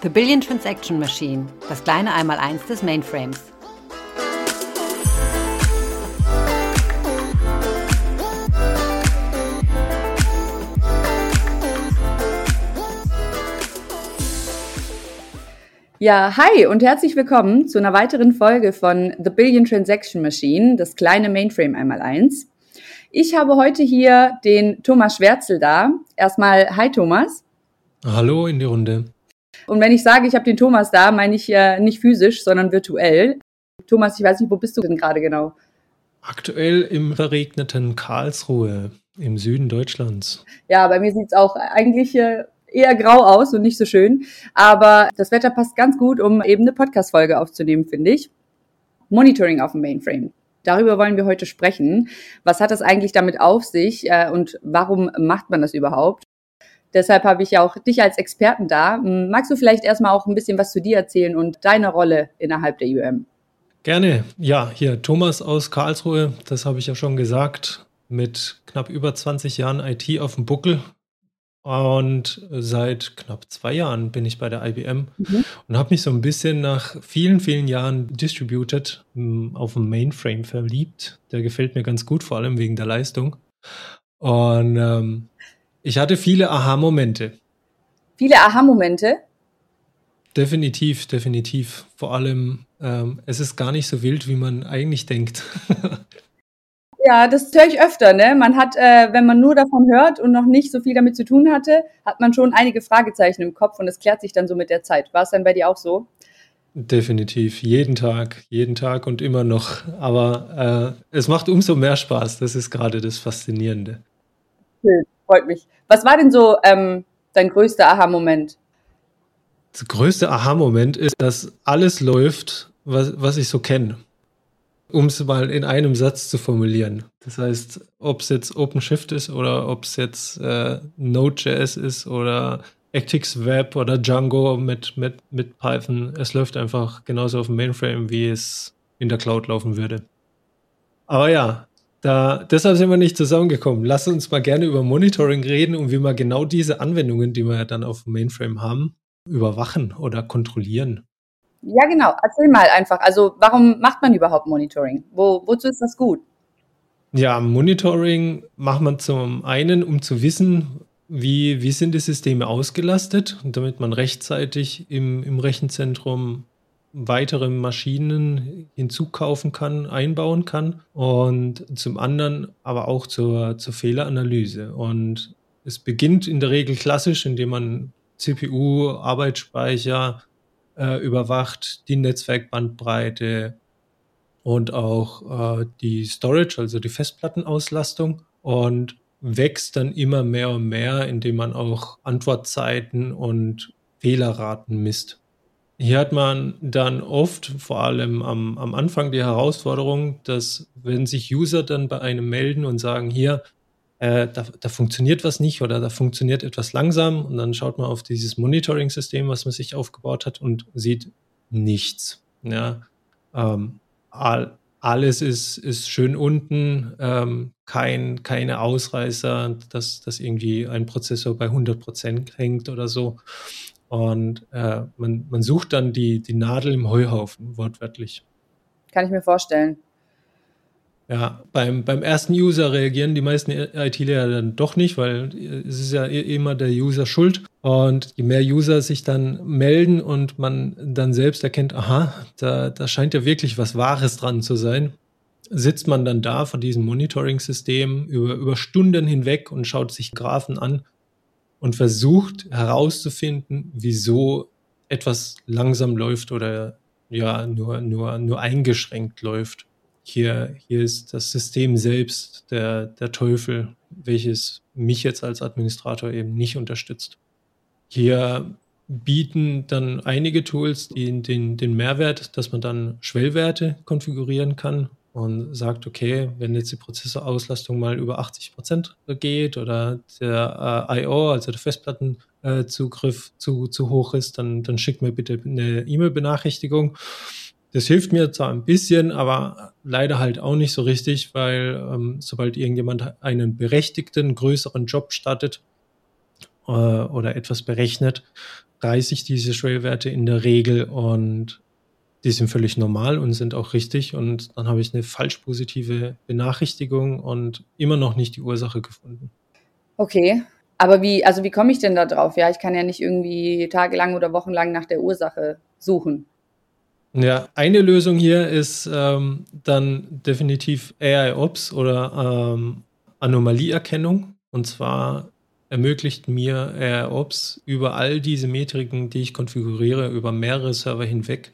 The Billion Transaction Machine, das kleine Einmaleins des Mainframes. Ja, hi und herzlich willkommen zu einer weiteren Folge von The Billion Transaction Machine, das kleine Mainframe einmal eins. Ich habe heute hier den Thomas Schwärzel da. Erstmal, hi Thomas. Hallo in die Runde. Und wenn ich sage, ich habe den Thomas da, meine ich ja nicht physisch, sondern virtuell. Thomas, ich weiß nicht, wo bist du denn gerade genau? Aktuell im verregneten Karlsruhe im Süden Deutschlands. Ja, bei mir sieht es auch eigentlich äh, eher grau aus und nicht so schön. Aber das Wetter passt ganz gut, um eben eine Podcast-Folge aufzunehmen, finde ich. Monitoring auf dem Mainframe. Darüber wollen wir heute sprechen. Was hat das eigentlich damit auf sich äh, und warum macht man das überhaupt? Deshalb habe ich ja auch dich als Experten da. Magst du vielleicht erstmal auch ein bisschen was zu dir erzählen und deine Rolle innerhalb der UM? Gerne. Ja, hier Thomas aus Karlsruhe, das habe ich ja schon gesagt, mit knapp über 20 Jahren IT auf dem Buckel, und seit knapp zwei Jahren bin ich bei der IBM mhm. und habe mich so ein bisschen nach vielen, vielen Jahren Distributed hm, auf dem Mainframe verliebt. Der gefällt mir ganz gut, vor allem wegen der Leistung. Und ähm, ich hatte viele Aha-Momente. Viele Aha-Momente? Definitiv, definitiv. Vor allem, ähm, es ist gar nicht so wild, wie man eigentlich denkt. Ja, das höre ich öfter. Ne? Man hat, äh, wenn man nur davon hört und noch nicht so viel damit zu tun hatte, hat man schon einige Fragezeichen im Kopf und es klärt sich dann so mit der Zeit. War es dann bei dir auch so? Definitiv, jeden Tag, jeden Tag und immer noch. Aber äh, es macht umso mehr Spaß. Das ist gerade das Faszinierende. Schön, freut mich. Was war denn so ähm, dein größter Aha-Moment? Das größte Aha-Moment ist, dass alles läuft, was, was ich so kenne um es mal in einem Satz zu formulieren. Das heißt, ob es jetzt OpenShift ist oder ob es jetzt äh, Node.js ist oder Actix Web oder Django mit, mit, mit Python, es läuft einfach genauso auf dem Mainframe, wie es in der Cloud laufen würde. Aber ja, da, deshalb sind wir nicht zusammengekommen. Lass uns mal gerne über Monitoring reden und wie wir genau diese Anwendungen, die wir ja dann auf dem Mainframe haben, überwachen oder kontrollieren. Ja, genau. Erzähl mal einfach. Also, warum macht man überhaupt Monitoring? Wo, wozu ist das gut? Ja, Monitoring macht man zum einen, um zu wissen, wie, wie sind die Systeme ausgelastet, damit man rechtzeitig im, im Rechenzentrum weitere Maschinen hinzukaufen kann, einbauen kann und zum anderen aber auch zur, zur Fehleranalyse. Und es beginnt in der Regel klassisch, indem man CPU, Arbeitsspeicher, äh, überwacht, die Netzwerkbandbreite und auch äh, die Storage, also die Festplattenauslastung und wächst dann immer mehr und mehr, indem man auch Antwortzeiten und Fehlerraten misst. Hier hat man dann oft, vor allem am, am Anfang, die Herausforderung, dass wenn sich User dann bei einem melden und sagen, hier, äh, da, da, funktioniert was nicht oder da funktioniert etwas langsam und dann schaut man auf dieses Monitoring-System, was man sich aufgebaut hat und sieht nichts. Ja, ähm, all, alles ist, ist schön unten, ähm, kein, keine Ausreißer, dass, dass irgendwie ein Prozessor bei 100% hängt oder so. Und äh, man, man sucht dann die, die Nadel im Heuhaufen, wortwörtlich. Kann ich mir vorstellen. Ja, beim, beim ersten User reagieren die meisten IT-Lehrer dann doch nicht, weil es ist ja immer der User schuld. Und je mehr User sich dann melden und man dann selbst erkennt, aha, da, da scheint ja wirklich was Wahres dran zu sein, sitzt man dann da vor diesem Monitoring-System über, über Stunden hinweg und schaut sich Graphen an und versucht herauszufinden, wieso etwas langsam läuft oder ja, nur, nur, nur eingeschränkt läuft. Hier, hier ist das System selbst der, der Teufel, welches mich jetzt als Administrator eben nicht unterstützt. Hier bieten dann einige Tools den, den, den Mehrwert, dass man dann Schwellwerte konfigurieren kann und sagt, okay, wenn jetzt die Prozessorauslastung mal über 80 Prozent geht oder der äh, I.O., also der Festplattenzugriff äh, zu, zu hoch ist, dann, dann schickt mir bitte eine E-Mail-Benachrichtigung das hilft mir zwar ein bisschen, aber leider halt auch nicht so richtig, weil ähm, sobald irgendjemand einen berechtigten, größeren Job startet äh, oder etwas berechnet, reiße ich diese Schwellwerte in der Regel und die sind völlig normal und sind auch richtig. Und dann habe ich eine falsch positive Benachrichtigung und immer noch nicht die Ursache gefunden. Okay. Aber wie, also wie komme ich denn da drauf? Ja, ich kann ja nicht irgendwie tagelang oder wochenlang nach der Ursache suchen. Ja, eine Lösung hier ist ähm, dann definitiv AI-Ops oder ähm, Anomalieerkennung. Und zwar ermöglicht mir AI-Ops über all diese Metriken, die ich konfiguriere, über mehrere Server hinweg,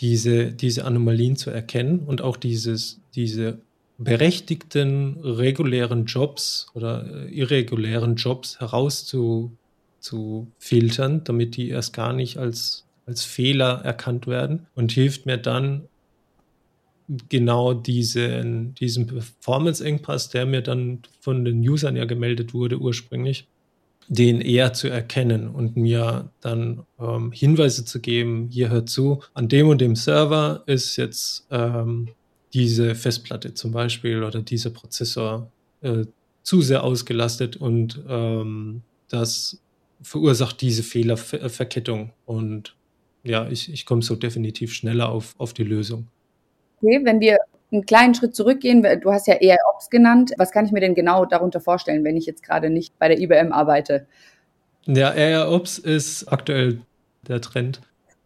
diese, diese Anomalien zu erkennen und auch dieses, diese berechtigten regulären Jobs oder äh, irregulären Jobs herauszufiltern, damit die erst gar nicht als, als Fehler erkannt werden und hilft mir dann genau diesen, diesen Performance-Engpass, der mir dann von den Usern ja gemeldet wurde ursprünglich, den eher zu erkennen und mir dann ähm, Hinweise zu geben, hier hört zu, an dem und dem Server ist jetzt ähm, diese Festplatte zum Beispiel oder dieser Prozessor äh, zu sehr ausgelastet und ähm, das verursacht diese Fehlerverkettung und ja, ich, ich komme so definitiv schneller auf, auf die Lösung. Okay, wenn wir einen kleinen Schritt zurückgehen, du hast ja eher Ops genannt. Was kann ich mir denn genau darunter vorstellen, wenn ich jetzt gerade nicht bei der IBM arbeite? Ja, AI Ops ist aktuell der Trend.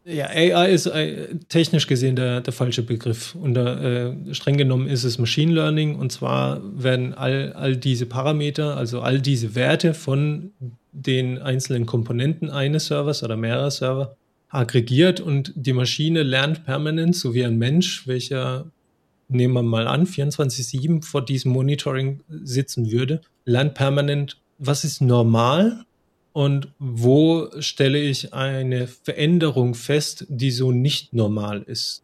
Ja, AI ist äh, technisch gesehen der, der falsche Begriff. Und äh, streng genommen ist es Machine Learning. Und zwar werden all, all diese Parameter, also all diese Werte von den einzelnen Komponenten eines Servers oder mehrerer Server aggregiert und die Maschine lernt permanent, so wie ein Mensch, welcher nehmen wir mal an, 24-7 vor diesem Monitoring sitzen würde, lernt permanent, was ist normal und wo stelle ich eine Veränderung fest, die so nicht normal ist.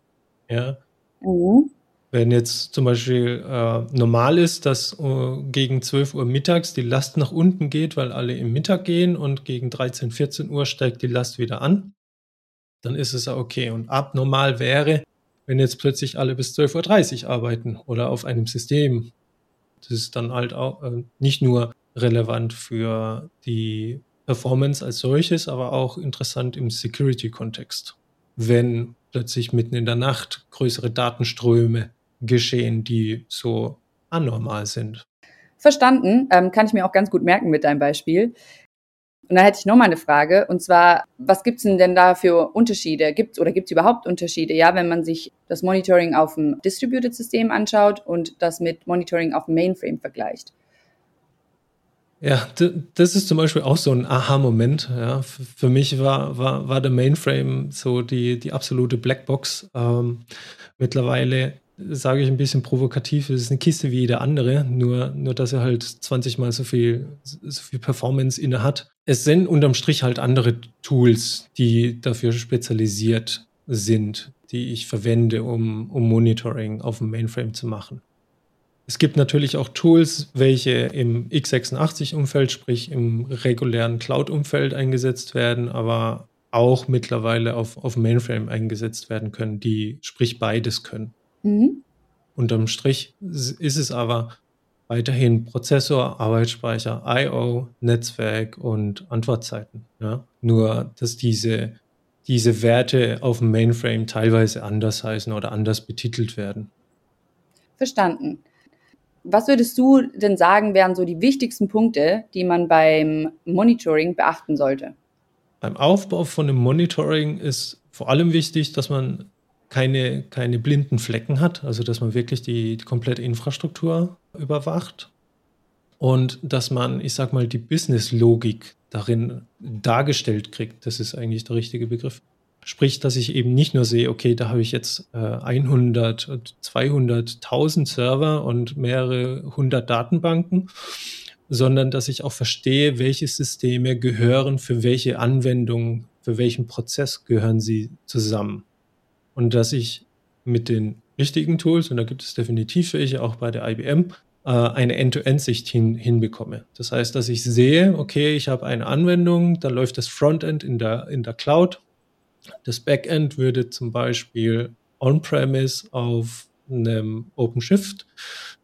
Ja. Mhm. Wenn jetzt zum Beispiel äh, normal ist, dass uh, gegen 12 Uhr mittags die Last nach unten geht, weil alle im Mittag gehen und gegen 13, 14 Uhr steigt die Last wieder an, dann ist es okay. Und abnormal wäre, wenn jetzt plötzlich alle bis 12.30 Uhr arbeiten oder auf einem System. Das ist dann halt auch äh, nicht nur relevant für die Performance als solches, aber auch interessant im Security-Kontext. Wenn plötzlich mitten in der Nacht größere Datenströme geschehen, die so anormal sind. Verstanden, ähm, kann ich mir auch ganz gut merken mit deinem Beispiel. Und dann hätte ich noch mal eine Frage, und zwar, was gibt's denn, denn da für Unterschiede? Gibt's oder gibt's überhaupt Unterschiede? Ja, wenn man sich das Monitoring auf dem Distributed-System anschaut und das mit Monitoring auf dem Mainframe vergleicht. Ja, das ist zum Beispiel auch so ein Aha-Moment. Ja. Für mich war, war, war der Mainframe so die, die absolute Blackbox. Ähm, mittlerweile sage ich ein bisschen provokativ, es ist eine Kiste wie jede andere, nur, nur dass er halt 20 mal so viel, so viel Performance inne hat. Es sind unterm Strich halt andere Tools, die dafür spezialisiert sind, die ich verwende, um, um Monitoring auf dem Mainframe zu machen. Es gibt natürlich auch Tools, welche im x86-Umfeld, sprich im regulären Cloud-Umfeld eingesetzt werden, aber auch mittlerweile auf, auf Mainframe eingesetzt werden können, die sprich beides können. Mhm. Unterm Strich ist es aber weiterhin Prozessor, Arbeitsspeicher, I.O., Netzwerk und Antwortzeiten. Ja? Nur, dass diese, diese Werte auf dem Mainframe teilweise anders heißen oder anders betitelt werden. Verstanden. Was würdest du denn sagen, wären so die wichtigsten Punkte, die man beim Monitoring beachten sollte? Beim Aufbau von einem Monitoring ist vor allem wichtig, dass man keine, keine blinden Flecken hat, also dass man wirklich die, die komplette Infrastruktur überwacht und dass man, ich sag mal, die Business-Logik darin dargestellt kriegt. Das ist eigentlich der richtige Begriff. Sprich, dass ich eben nicht nur sehe, okay, da habe ich jetzt äh, 100, 200, 1000 Server und mehrere hundert Datenbanken, sondern dass ich auch verstehe, welche Systeme gehören für welche Anwendung, für welchen Prozess gehören sie zusammen und dass ich mit den richtigen Tools, und da gibt es definitiv welche auch bei der IBM, äh, eine End-to-End-Sicht hin, hinbekomme. Das heißt, dass ich sehe, okay, ich habe eine Anwendung, da läuft das Frontend in der, in der Cloud. Das Backend würde zum Beispiel on-premise auf einem OpenShift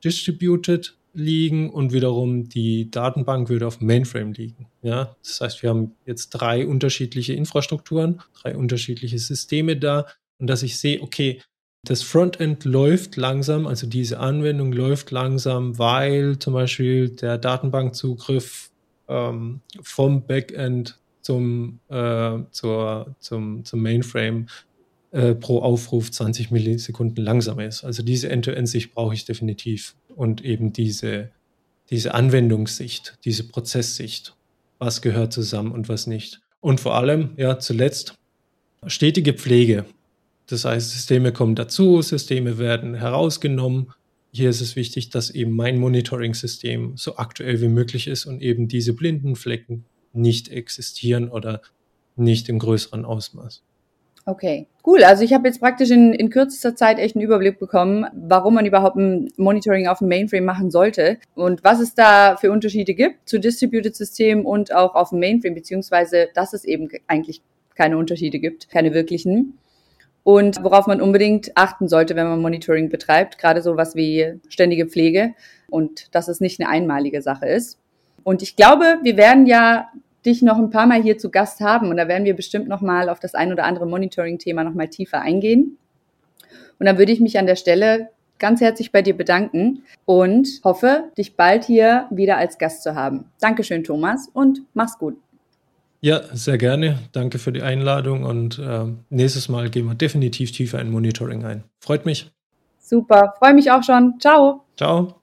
distributed liegen und wiederum die Datenbank würde auf Mainframe liegen. Ja, das heißt, wir haben jetzt drei unterschiedliche Infrastrukturen, drei unterschiedliche Systeme da und dass ich sehe, okay, das Frontend läuft langsam, also diese Anwendung läuft langsam, weil zum Beispiel der Datenbankzugriff ähm, vom Backend zum, äh, zur, zum, zum Mainframe äh, pro Aufruf 20 Millisekunden langsamer ist. Also diese End-to-End-Sicht brauche ich definitiv und eben diese, diese Anwendungssicht, diese Prozesssicht. Was gehört zusammen und was nicht. Und vor allem, ja, zuletzt stetige Pflege. Das heißt, Systeme kommen dazu, Systeme werden herausgenommen. Hier ist es wichtig, dass eben mein Monitoring-System so aktuell wie möglich ist und eben diese blinden Flecken nicht existieren oder nicht im größeren Ausmaß. Okay, cool. Also ich habe jetzt praktisch in, in kürzester Zeit echt einen Überblick bekommen, warum man überhaupt ein Monitoring auf dem Mainframe machen sollte und was es da für Unterschiede gibt zu Distributed Systemen und auch auf dem Mainframe, beziehungsweise dass es eben eigentlich keine Unterschiede gibt, keine wirklichen und worauf man unbedingt achten sollte, wenn man Monitoring betreibt, gerade sowas wie ständige Pflege und dass es nicht eine einmalige Sache ist. Und ich glaube, wir werden ja dich noch ein paar Mal hier zu Gast haben und da werden wir bestimmt noch mal auf das ein oder andere Monitoring-Thema noch mal tiefer eingehen. Und dann würde ich mich an der Stelle ganz herzlich bei dir bedanken und hoffe, dich bald hier wieder als Gast zu haben. Dankeschön, Thomas, und mach's gut. Ja, sehr gerne. Danke für die Einladung und äh, nächstes Mal gehen wir definitiv tiefer in Monitoring ein. Freut mich. Super, freue mich auch schon. Ciao. Ciao.